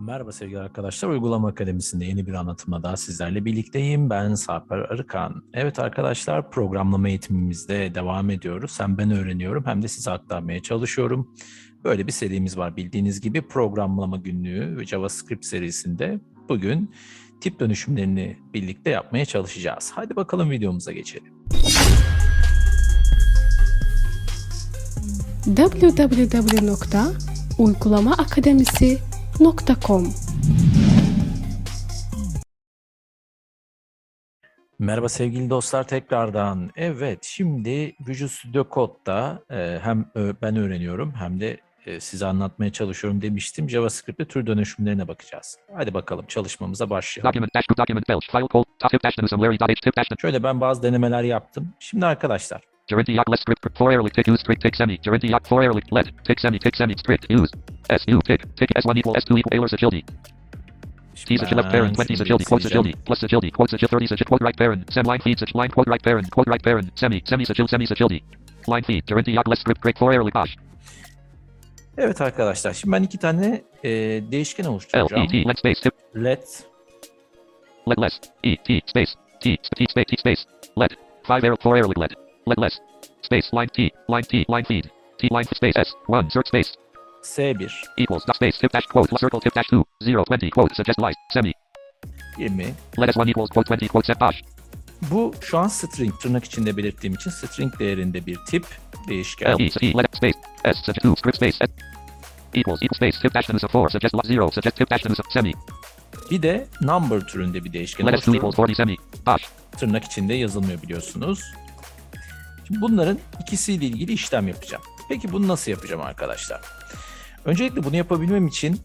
Merhaba sevgili arkadaşlar. Uygulama Akademisi'nde yeni bir anlatımla daha sizlerle birlikteyim. Ben Sarper Arıkan. Evet arkadaşlar programlama eğitimimizde devam ediyoruz. Hem ben öğreniyorum hem de size aktarmaya çalışıyorum. Böyle bir serimiz var bildiğiniz gibi programlama günlüğü ve JavaScript serisinde bugün tip dönüşümlerini birlikte yapmaya çalışacağız. Hadi bakalım videomuza geçelim. www.uygulamaakademisi.com Merhaba sevgili dostlar tekrardan. Evet şimdi Visual Studio Code'da e, hem ben öğreniyorum hem de e, size anlatmaya çalışıyorum demiştim. JavaScript'te tür dönüşümlerine bakacağız. Hadi bakalım çalışmamıza başlayalım. Document dash document file Şöyle ben bazı denemeler yaptım. Şimdi arkadaşlar Gerontiac let script for early tick use strict tick semi Gerontiac for early let tick semi tick semi strict use. S u tick tick s1 equal s2 equal Euler's agility şimdi t such left parent ben 20 şunu agility quotes sileceğim. agility plus agility quotes agility 30 agility quote right parent sem line feed such line quote right parent quote right parent semi semi agility semi agility line feed Gerontiac let script break for early dash Evet arkadaşlar şimdi ben iki tane e, değişken l oluşturacağım. e t let space tip. Let. Let less e t space t t space t space. Let five arrow for early let let less space line t line t line feed. T line space s one search space. S1 equals dot space tip dash quote circle tip dash two zero twenty quote suggest light semi. 20 let s1 equals quote twenty quote set dash Bu şu an string tırnak içinde belirttiğim için string değerinde bir tip değişken. l e t let space s suggest two script space s. Equals equal space tip dash minus of four suggest lot zero suggest tip dash minus semi. Bir de number türünde bir değişken let s2 oluşturup equals forty semi dash tırnak içinde yazılmıyor biliyorsunuz. Bunların ikisiyle ilgili işlem yapacağım. Peki bunu nasıl yapacağım arkadaşlar? Öncelikle bunu yapabilmem için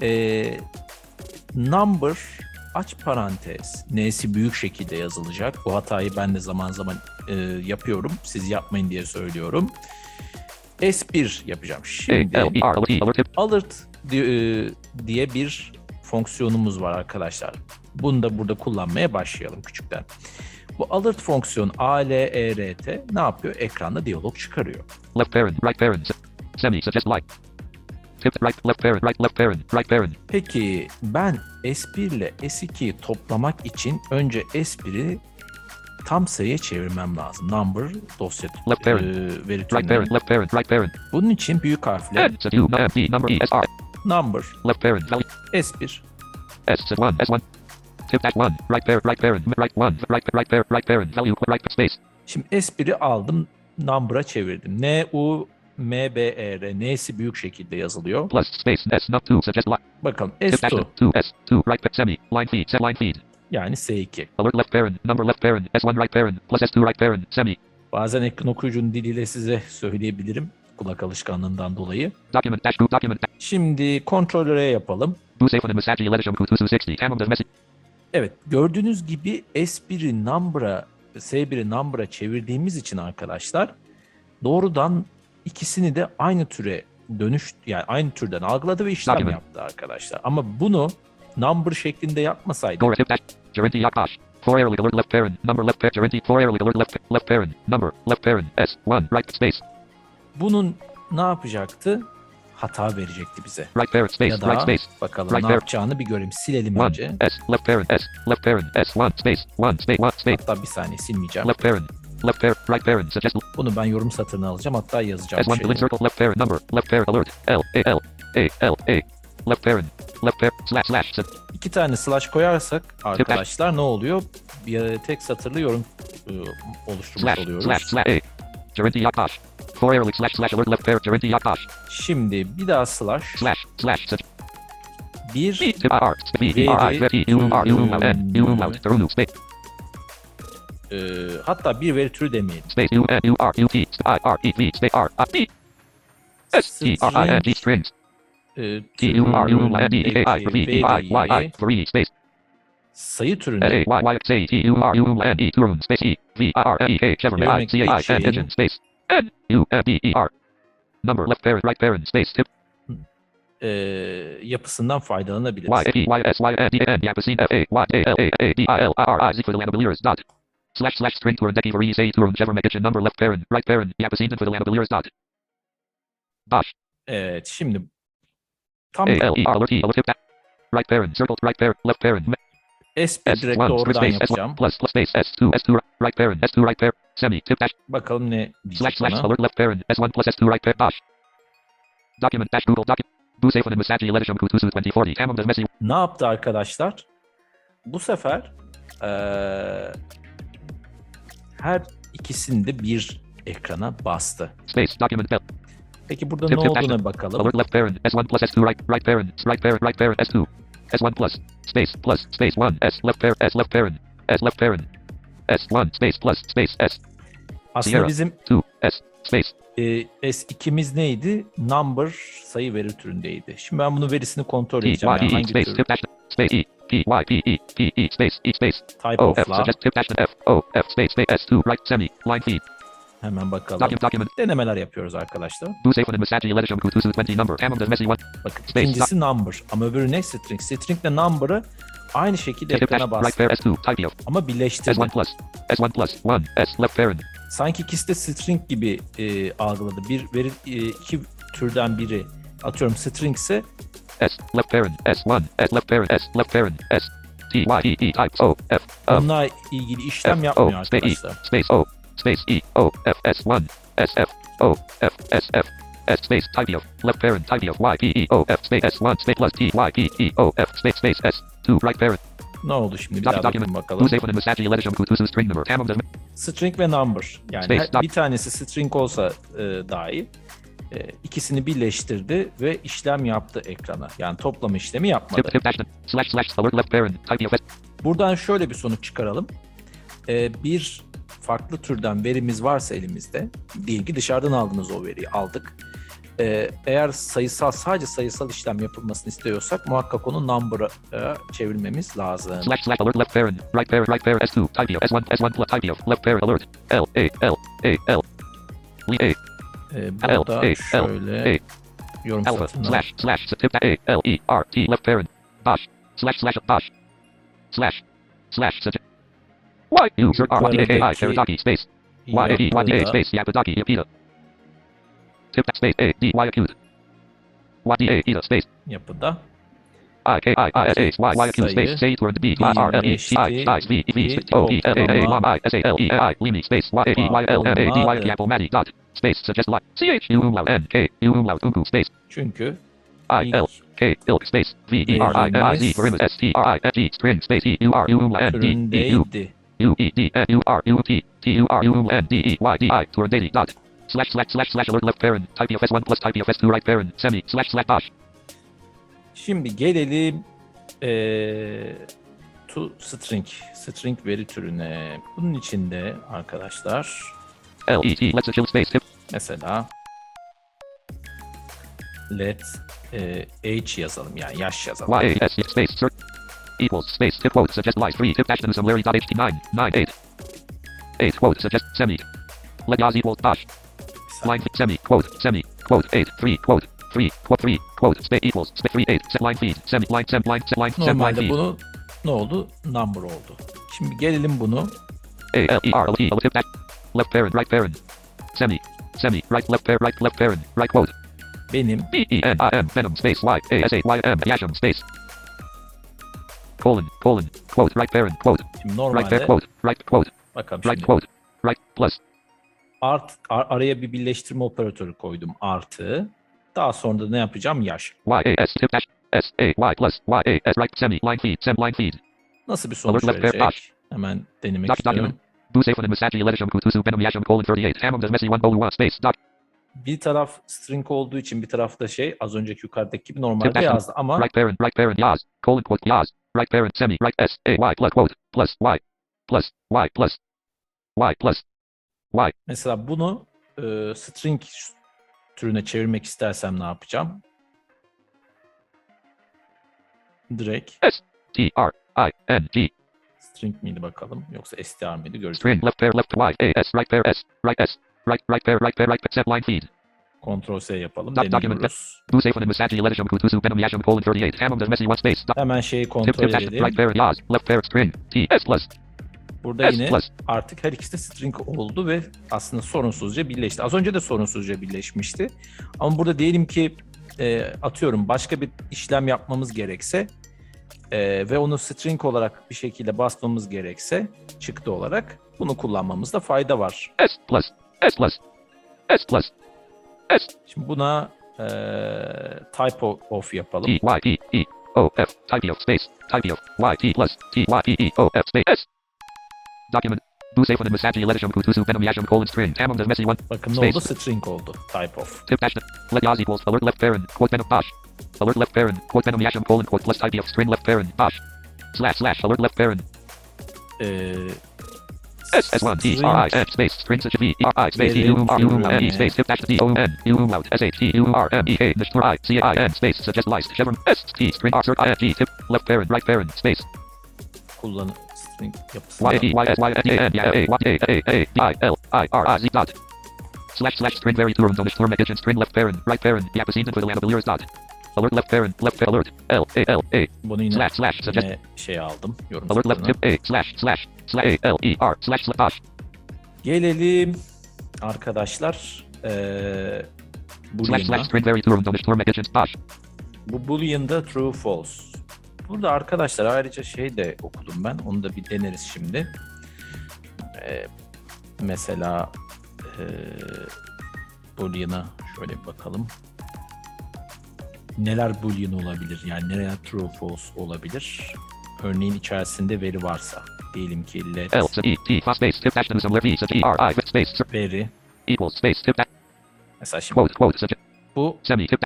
eee, number aç parantez n'si büyük şekilde yazılacak. Bu hatayı ben de zaman zaman eee, yapıyorum. Siz yapmayın diye söylüyorum. S1 yapacağım. Şimdi e l t alert e, diye bir fonksiyonumuz var arkadaşlar. Bunu da burada kullanmaya başlayalım küçükten. Bu alert fonksiyon A, L, E, R, T ne yapıyor? Ekranda diyalog çıkarıyor. left parent right parent se- semi suggest light tip right left parent right left parent right parent Peki ben S1 ile S2'yi toplamak için önce S1'i tam sayıya çevirmem lazım. Number dosya Left parent. e, veri right türüne. parent left parent right parent Bunun için büyük harfle number e number left parent value S1 Tip dash one. Right parent. Right parent. Right one. Right right parent. Right parent. Value. Right space. Şimdi S1'i aldım, number'a çevirdim. N, U, M, B, E, R. N'si büyük şekilde yazılıyor. Plus space. S not two. Suggest Tip dash S2 two S two. Right pa- semi. Line feed. Set line feed. yani S2. Alert left parent. Number left parent. S one right parent. Plus S two right parent. Semi. Bazen ekran okuyucunun diliyle size söyleyebilirim. Kulak alışkanlığından dolayı. Document dash group document. Şimdi kontrolöre yapalım. Bu and massage eledisham kutusu 60. Tamam message. Evet gördüğünüz gibi S1'i number'a S1'i number'a çevirdiğimiz için arkadaşlar doğrudan ikisini de aynı türe dönüş yani aynı türden algıladı ve işlem Document. yaptı arkadaşlar. Ama bunu number şeklinde yapmasaydı Gora tip dash. Geronti yak dash. For air alert left parent. Number left parent. Geronti for air alert left left parent. Number left parent. S one. Right space. bunun ne yapacaktı? Hata verecekti bize. Right parent space. Ya da Right space. bakalım Right ne yapacağını bir göreyim. Silelim One. önce. S left parent. S left parent. S one space. One space. One space. Hatta bir saniye silmeyeceğim. Left parent. Left parent. Right parent. Suggest Bunu ben yorum satırına alacağım. Hatta yazacağım S1 şeyi. link circle left parent number left parent alert L A L A L A left parent left parent slash slash set İki tane slash koyarsak arkadaşlar ne oluyor? Bir tek satırlı yorum e, oluşturmuş slash oluyoruz. slash slash A Geronti Yakash for link slash slash alert left parent Geronti Yakash Şimdi bir daha slash slash slash set bir B tip R V E R I V E U R U N U out Tarunu space e, hatta bir veri türü demeyelim. space U N U R U T I R E V space R I D S T R I N G strings E, T U R U N D A I V E I Y I three space sayı A türünde Y Y C T U R U N E Turun space E V R E K Chevrolet I C A I N engine space N U N D E R number left parent right parent space tip e, yapısından faydalanabiliriz. Y A P Y S Y N D N Yapacine F A Y A L A A D I L R I Z for the Lanabeliers dot slash slash string Turun Deki for E say Turun Chevrolet kitchen number left parent right parent Yapacine for the Lanabeliers dot dash Evet şimdi tam A L E R alert E alert tip Right parent. Circle. Right parent. Left parent. S1 direkt S1. doğrudan yapacağım. S1 plus plus space. S2. S2. Right parent. S2 right parent. Semi. Tip dash. Bakalım ne Slash diyecek slash alert left parent. S1 plus S2 right parent. Dash. Document dash Google document. Bu safe and Masaji Letisham Kutusu 2040. Tamam does messy. Ne yaptı arkadaşlar? Bu sefer eee, her ikisinde bir ekrana bastı. Space. Document bell. Peki burada Tip, ne tip, olduğuna dash. bakalım. Alert left parent. S1 plus S2 right right parent. Right parent. Right parent. S2. S1 plus. Space plus space 1. S left parent. S left parent. S left parent. S1 space plus space S Aslında Sierra. bizim 2 S space e, S2'miz neydi? Number sayı veri türündeydi. Şimdi ben bunun verisini kontrol edeceğim. Y Yani E hangi space tür space E P Y P E P E space E space type O F of'la suggest tip dash F O F space space S2 right semi line feed hemen bakalım. document document Denemeler yapıyoruz arkadaşlar. Bu safe and Masaji Letisham Kutusu 20 number. Tamam does messy one. Bakın Space, ikincisi number ama öbürü ne? String. String ile number'ı aynı şekilde ekrana right bastı. pair S2 type of Ama birleştirdi. S1 plus S1 plus 1 S left parent Sanki ikisi de string gibi e, algıladı. Bir veri e, iki türden biri atıyorum string ise S left parent S1 S left parent S left parent S T Y E E type O F bununla ilgili işlem F yapmıyor O space E arkadaşlar. space O space E O F S1 S F O F S F S space type of left parent type of Y P E O. F space S1 space plus T. Y P E O. F space space S2 right parent. Ne oldu şimdi? Bir daha bakın bakalım. String ve number. Yani Space, her- bir tanesi string olsa e, dahi e, ikisini birleştirdi ve işlem yaptı ekrana. Yani toplama işlemi yapmadı. S Buradan şöyle bir sonuç çıkaralım. Ee, bir farklı türden verimiz varsa elimizde, diyelim ki dışarıdan aldığınız o veriyi aldık. Ee, eğer sayısal, sadece sayısal işlem yapılmasını istiyorsak muhakkak onu number'a e, çevirmemiz lazım. slash slash alert left parent right parent right parent S2 type of S1 S1 plus type left parent alert L A L A L L A. L, burada A, L, şöyle A. yorum alpha satırına slash slash tip A L E R T left parent dash slash slash dash slash slash Y user R D A I Teradaki space. Y A E Y D A space Yapidaki Yapida tip space A D Y acute Y D A Ida space yapıda I K I I S H Y Y acute space Say toward B Y R L E I I V E V O E L A A Y I S A L E A I Limi space Y A E Y L M A D Y Apple Matty dot space suggest like C H U umlaut N K U umlaut Ugu space çünkü I L K ilk space V E R I N I Z perimeter S T R I F G string space E U R U umlaut N D E U. U E D N U R U T T U R U umlaut N D E Y D I toward daily dot slash slash slash slash alert left parent. Type of S1 plus type of S2 right parent. Semi slash slash dash Şimdi gelelim eee to string, string veri türüne. Bunun içinde arkadaşlar L E let's chill space mesela let eee, age yazalım yani yaş yazalım. Y A S space cert equals space tip quote suggest live three tip dash and similarity dot ht9 9 8 8 quote suggest semi. Let yaz equals dash line semi quote semi quote 8 3 quote 3 quote 3 quote space equals space 3 8 set line feed semi line sem line set line sem line feed. bunu ne oldu? Number oldu. Şimdi gelelim bunu. A L E R L E tip dash left parent right parent. Semi semi right left parent right left parent right quote. Benim B E N I M venom space Y A S A Y M yasham space. Colon colon quote right parent quote. Şimdi right normalde parent quote right quote. Bakalım right şimdi. quote right plus art ar- araya bir birleştirme operatörü koydum artı. Daha sonra da ne yapacağım? Yaş. S tip dash S A Y plus Y A S right semi line feed sem line feed Nasıl bir sonuç Alert verecek? Hemen denemek Doc istiyorum. Bu safe and Masaji Letisham Kutusu Venom Yasham colon 38 Hamam does messy one bolu one space doc Bir taraf string olduğu için bir tarafta şey az önceki yukarıdaki gibi normalde yazdı ama right parent right parent yaz colon quote yaz right parent semi right S A Y plus quote plus Y plus Y plus Y plus Y mesela bunu e, string türüne çevirmek istersem ne yapacağım? Direkt S T R I N G string miydi bakalım yoksa str miydi göreceğiz. string left pair left Y A S right pair S right S right right pair right pair right set line feed Ctrl S yapalım. Deniyoruz. Bu safe and Masaji Letisham Kutusu Venom Yasham colon 38 Hamam does messy one space doc Hemen şeyi kontrol edelim. right parent yaz left parent string T S plus Burada S yine plus artık her ikisi de string oldu ve aslında sorunsuzca birleşti. Az önce de sorunsuzca birleşmişti. Ama burada diyelim ki e, atıyorum başka bir işlem yapmamız gerekse e, ve onu string olarak bir şekilde basmamız gerekse çıktı olarak bunu kullanmamızda fayda var. S plus. S plus. S plus. S. Şimdi buna e, type of- yapalım. T Y P E O F. Type of space. Type of Y T plus T Y P E O F space S. Document. Busephone Masaji Letisham Kutusu Venom Yasham colon string. Tamam does messy one. Bakın ne Space. oldu? String oldu. Type of. Tip dash. Let yaz equals alert left parent. Quote venom dash. Alert left parent. Quote venom yasham colon quote plus type of string left parent dash. Slash slash alert left parent. Uh, e, S S1 T R I N space string such a V R I space E U R U M E space tip dash D O N U M out S H T U R M E A dash I C I N space suggest lice chevron S T string R I N G tip left parent right parent space kullan string yapısını Y E Y S Y N A N Y A Y A A A D I L I R I Z dot. Slash slash string very turn on storm agent string left parent right parent yapacine for the land dot. Alert left parent left alert L A L A. Bunu yine, slash slash suggest şey aldım. Yorum alert left tip A slash slash slash A L E R slash slash Gelelim arkadaşlar slash Boolean'a. Bu Boolean'da true false. Burada arkadaşlar ayrıca şey de okudum ben. Onu da bir deneriz şimdi. Eee, mesela eee Boolean'a şöyle bir bakalım. Neler Boolean olabilir? Yani neler true false olabilir? Örneğin içerisinde veri varsa. Diyelim ki let E E veri. equals space tip Mesela şimdi bu semi tip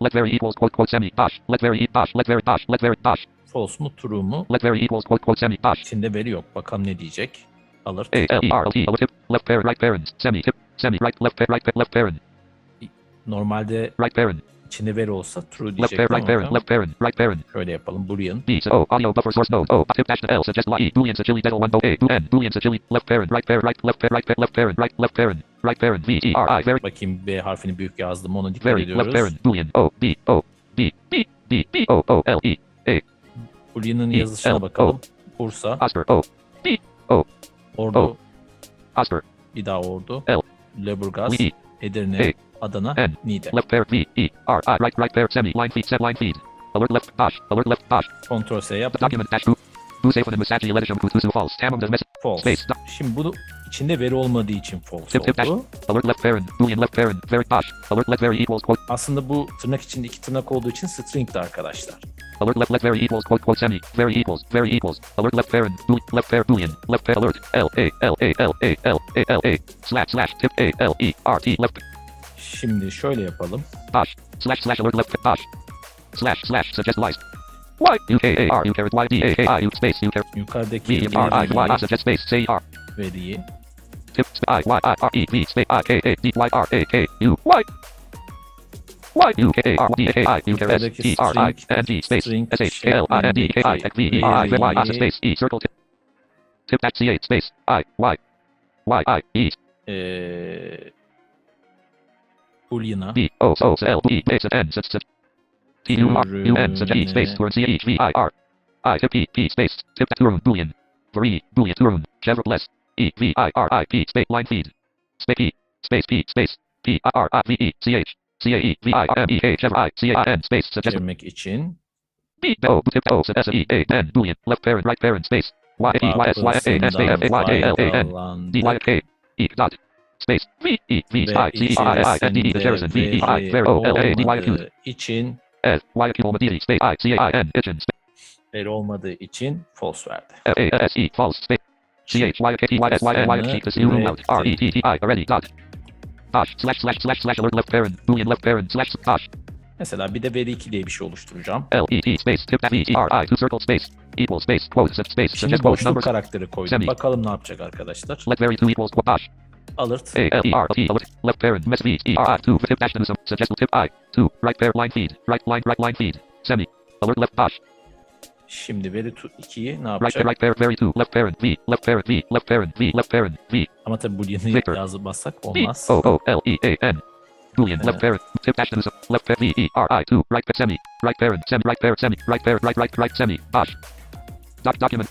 let very equals quote quote semi dash. Let very e- dash. Let very dash. Let very dash. False mu true mu? let very equals quote quote semi dash. İçinde veri yok. Bakalım ne diyecek. Alert. A L E R L T tip. Left parent right parent. Semi tip. Semi right left pa- right left parent. Normalde right parent. içinde veri olsa true left diyecek. parent ama right parent left parent right parent. Şöyle yapalım. Boolean. B so audio buffer source node O tip dash L suggest like boolean suggest devil one O A boolean suggest left parent right parent right left pa- right left parent right left parent right parent V E R I very Bakayım B harfini büyük yazdım. Ona dikkat very ediyoruz. left parent boolean O B O B B B B O O L E Boolean'ın E, yazışına L, bakalım. Bursa, Oscar O Ordu, O. Oscar bir daha Ordu, L. Leburgaz, Edirne, Adana, N. Niğde. left parent V E R I right right parent semi line feed set line feed alert left dash alert left dash Ctrl S yaptım. document dash safe on the massage letisham kutusu false tamam does message False. Space. Şimdi bunu içinde veri olmadığı için false oldu. boolean Aslında bu tırnak içinde iki tırnak olduğu için string'di arkadaşlar. alert left left very equals quote quote semi. Very equals very equals. Alert left parent bool left parent boolean left parent alert. L A L A L A L A L A. Slash slash tip A L E R T left. Şimdi şöyle yapalım. dash slash slash alert left dash slash slash suggest lies. Y U K A R U caret Y D A K I U space U caret. Yukarıdaki V R I Y suggest space C R. veriyi I Y I R E V space I K A D Y R A K U Y Y U K A R D A K I U caret S T R I N G space string S H K L I N D K I X V E R I V Y I space E circle tip. Tip dash C eight space I Y Y I E. Eee Boolean'a D O O S L E base N such such T U R U N such E space turn C H V I R. I tip P space. Tip turn boolean. Vari boolean turn. Chevrolet E V I R I P space line feed space P space P space P I R I V E C H C A E V I R M E A Chevrolet I C A N space suggest çevirmek için B O tip O S E A N boolean left parent right parent space Y E Y S Y S A S A F A Y A L A N D Y. K E dot space V E V I C E I I N D E comparison V E I Vero O L A D Y Q olmadığı için S Y Q Omediri space I C A I N Itchin space veri olmadığı için false verdi. F A S E false space C H Y K T Y S Y N Y K this U out R E T T I already dot dash slash slash slash slash alert left parent boolean left parent slash dash Mesela bir de veri 2 diye bir şey oluşturacağım. L E T space tip V E R I two circle space equal space quote such space Şimdi boşluk karakteri koydum. Semi. Bakalım ne yapacak arkadaşlar. let very two equals quote dash Alert. A L E R T alert left parent mess V E R I two tip dash suggest tip I two right parent line feed right line right line feed semi alert left dash Şimdi veri 2'yi ne right yapacak? right parent very two. Left parent V. Left parent V. Left parent V. Left parent V. Ama tabii boolean'ı yazıp bassak olmaz. O O L E A N. Boolean. Left parent tip some left parent V E R I two. Right pa- semi. Right parent semi. Right parent semi. Right parent right right right semi. Dash doc document.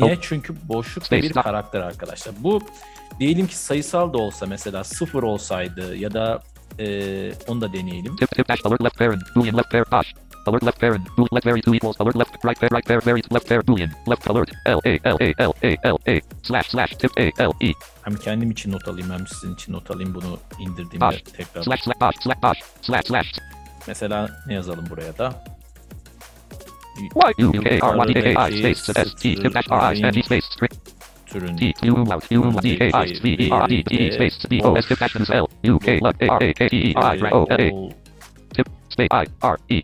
Niye? Çünkü boşluk bir karakter arkadaşlar. Bu diyelim ki sayısal da olsa mesela sıfır olsaydı ya da e, onu da deneyelim. Tip tip dash alert left parent boolean left parent dash alert left parent, bool, let vary 2 equals, alert left, right pair, right pair, vary, left pair, boolean, left alert, L, A, L, A, L, A, L, A, slash, slash, tip, A, L, E, Hem kendim için not alayım hem sizin için not alayım bunu indirdiğimde Baş. tekrar. slash, slash, dash, slash, dash, slash, slash, Mesela ne yazalım buraya da? Y, U, K, R, Y, D, A, I, space, S, T, tip, dash, R, I, N, G, space, string, Türün T, U, umlaut, U, umlaut, D, A, I, V, E, R, D, T, space, B, O, S, tip, dash, L, U, K, L, A, R, A, K, E, I, R, O, L, A, tip, space, I, R, E,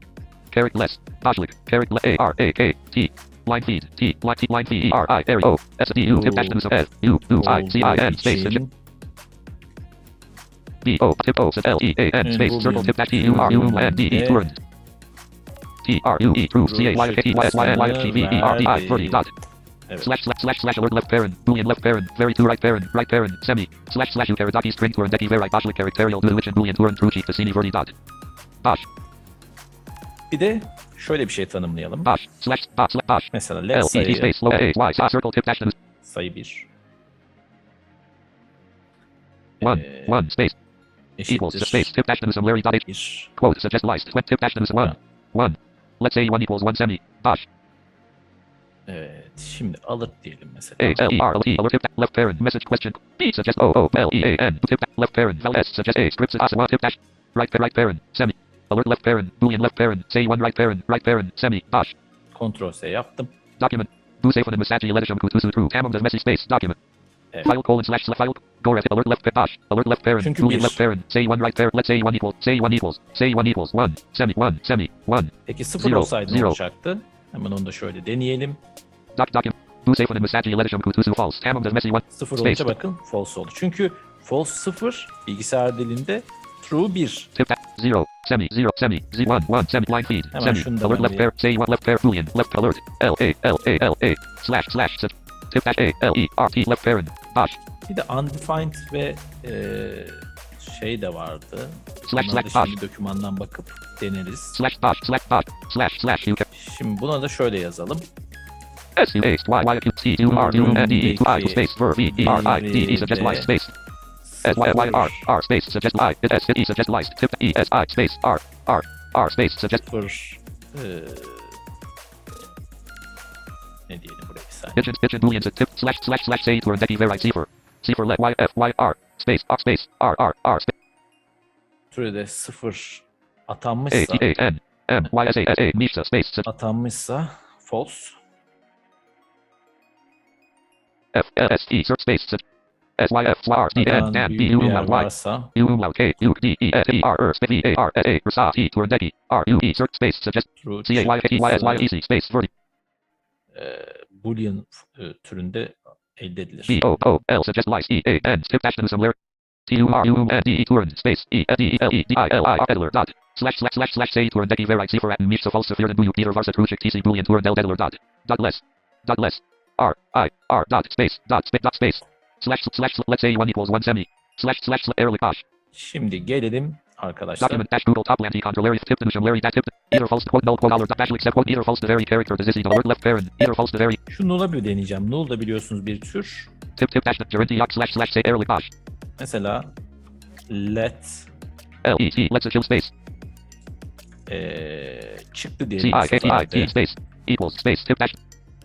carrot less, dashlik, carrot le, A, R, A, K, T, line feed, T, line, T, line feed, E, R, I, area, O, S, D, U, tip, dash, F, U, U, I, C, I, N, space, B, O, tip, O, L, E, A, N, space, circle, tip, dash, T, U, R, U, N, D, E, turn, T, R, U, E, true, C, A, Y, K, T, Y, S, Y, N, Y, F, G, V, E, R, D, I, 30, dot, slash slash slash slash alert left parent. Boolean left parent. Vary to right parent. Right parent. Semi. Slash slash u karadaki string turn deki veri bashlik characterial and boolean turn true cheat the verdi dot. Bash Bir de şöyle bir şey tanımlayalım. bash slash bash slash bash Mesela L sayı, space low A Y side circle tip dash sayı 1 one Ee, one space. equals space tip dash similarity dot H 1 quote suggest tip dash one. One. Let's say one equals one semi. Bash Evet. Şimdi alert diyelim mesela. A L R L E alert left parent message question. B suggest O O L E A N tip left parent val S suggest A scripts as one tip dash right right parent semi alert left parent boolean left parent say one right parent right parent semi bash Ctrl S yaptım. Document. Busephone Masaji Eledisham Kutusu True. Tamam does messy space. Document. Evet. File colon slash file. Go ref alert left dash. Alert left parent. Çünkü Boolean bir- left parent. Say one right parent. Let's say one equals. Say one equals. Say one equals. One. Semi. One. Semi. One. Peki 0 Zero, olsaydı ne zero. olacaktı? Hemen onu da şöyle deneyelim. Doc document. Busephone Masaji Eledisham Kutusu false. Tamam does messy one. 0 Space. olunca bakın false oldu. Çünkü false 0 bilgisayar dilinde true 1. Tip that. Zero. Semi. Zero. Semi. Z one. One. Semi. Line feed. Hemen Semi. şunu da Alert left parent. Say one left parent. Boolean. Left alert. L A L A L A. Slash slash. Set. Tip dash A L E R T left parent. Dash. Bir de undefined ve eee, şey de vardı. Slash Bunları slash şimdi dokümandan bakıp deneriz. Slash dash. Slash dash. Slash slash. You can. Şimdi buna da şöyle yazalım. S U A Y Y Q C U R U N D E I two space verb E E R I D E suggest Y space S Y Y R R space suggest I S E suggest list tip E S I space R R R space suggest 0 eee, ne diyelim buraya saniye. boolean tip slash slash slash say to Deki veri cipher cipher let Y F Y R space R space R R R space Türede 0 A atanmışsa T A N M Y S A S A Misha space atanmışsa false. F L S search space suggest S Y F Y R D N Atanan Dan B büyük U bir yer M Y varsa U umlaut K U D E S E R R space V A R S A Rasa T to Deki R U E search space suggest true. C A Y K E Y S Y E C space verdi. Eee, boolean eee, türünde elde edilir. B O O L suggest lice E A N tip dash similar T U R U N D E turn space E S E L E D I L I R Edler dot. Slash slash slash slash say turn deki verai for at mich so false fear buyu Peter varsa truchik TC boolean turn del Edler dot. Dot less. Dot less. R I R dot space dot space dot space slash slash let's say one equals one semi slash slash airly kosh Şimdi gelelim arkadaşlar. document dash Google top lanty controlary tip the Larry that tip either false quote null quote dollar dash accept quote either false the very character the zizzy alert left parent either false the very Şu null'a bir deneyeceğim. Null da biliyorsunuz bir tür. tip tip dash gerunti yak slash slash say airly kosh Mesela let L E T let's a chill space eee, çıktı C diyelim. I T I T space equals space tip dash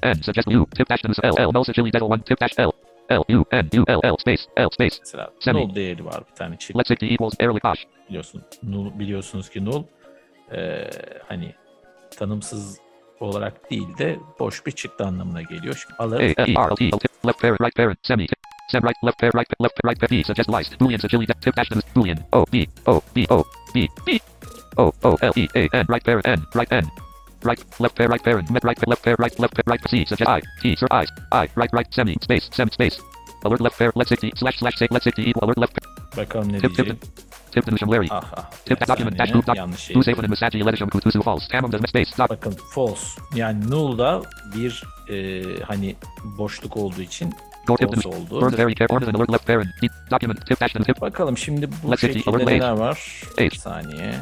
N suggest U tip dash L L Melsa chili devil one tip dash L L U N U L L space L space Mesela Semi. null değeri var bir tane çıktı let's say equals airly kosh biliyorsun. Null, biliyorsunuz ki null eee, hani tanımsız olarak değil de boş bir çıktı anlamına geliyor. Şimdi alır E left parent right parent semi sem right left parent right left right parent suggest list boolean chili tip dash boolean O B O B O B B O O L E A N right parent N right N right left parent right parent met right left parent right left parent right C suggest I T sir I I right right semi space semi space alert left parent let's say T slash slash say let's say T equal alert left bakalım ne tip tip diyecek. tip the Larry Ah ah. Tip document dash group doc. yanlış şey. Who safe and Masaji Eledisham Kutusu false. Tamam does space dot Bakın false. Yani null'da bir eee, hani boşluk olduğu için tip false oldu. Burn very care and alert left parent. Document tip dash and tip Bakalım şimdi bu şekilde neler var? Bir saniye.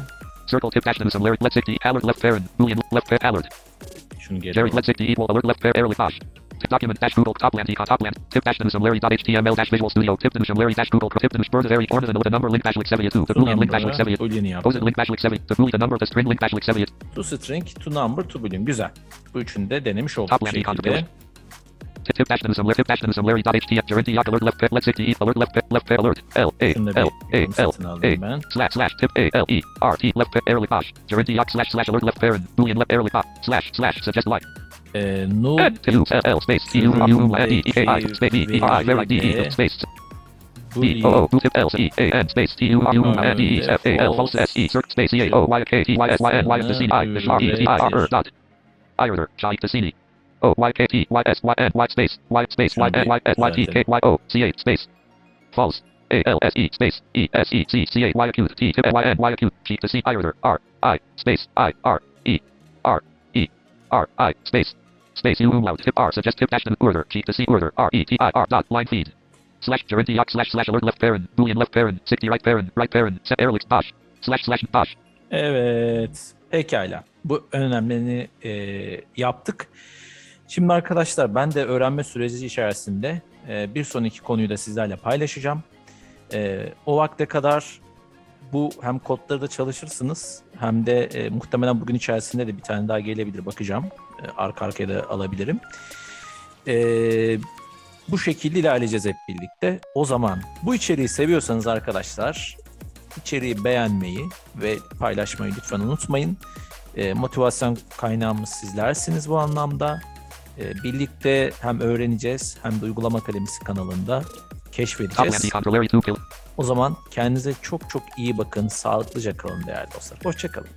Circle tip dash some alert let's hit the alert left parent. Boolean left parent alert. Jerry let's hit the equal alert left parent airly kosh. Tip document dash Google Topland econ Topland. Tip dash Larry dot HTML dash Visual Studio. Tip Larry dash Google. Tip Bird very corner the number link dash link 72. The boolean link dash link number'ı 70. boolean'i Posit link dash link 70. The boolean the number the string link dash link 70. To string, to number, to boolean. Güzel. Bu üçünü de denemiş olduk bu Topland econ şekilde. Tip dash similar tip dash HTML. Gerenti alert left let 60 alert left left alert. L A L A L A slash slash tip A L E R T left airly bash. Gerenti slash slash alert left parent. Boolean left bash slash slash suggest like. N T U L L space T U U N E E K I space B E R I very D E space B O O tip L C A N space T U U N E E F A L false S E circ space C A O Y K T Y S Y N Y the C I R E T I R dot Either Shai Tassini O Y K T Y S Y N Y space Y space Y N Y S Y T K Y O C A space false A L S E space E S E C C A Y acute T tip Y N Y acute G to C either R I space I R E R E R I space space U umlaut tip R suggest tip dash order G to C order R E T I R dot line feed slash gerenti slash slash alert left parent boolean left parent 60 right parent right parent set airlix dash slash slash dash Evet. Pekala. Bu önemlerini e, yaptık. Şimdi arkadaşlar ben de öğrenme süreci içerisinde e, bir sonraki konuyu da sizlerle paylaşacağım. E, o vakte kadar bu hem kodları da çalışırsınız hem de e, muhtemelen bugün içerisinde de bir tane daha gelebilir bakacağım. E, arka arkaya da alabilirim. E, bu şekilde ilerleyeceğiz hep birlikte. O zaman bu içeriği seviyorsanız arkadaşlar içeriği beğenmeyi ve paylaşmayı lütfen unutmayın. E, motivasyon kaynağımız sizlersiniz bu anlamda. E, birlikte hem öğreneceğiz hem de Uygulama Akademisi kanalında keşfedeceğiz. Controlary 2 kill O zaman kendinize çok çok iyi bakın, sağlıklıca kalın değerli dostlar. Hoşçakalın.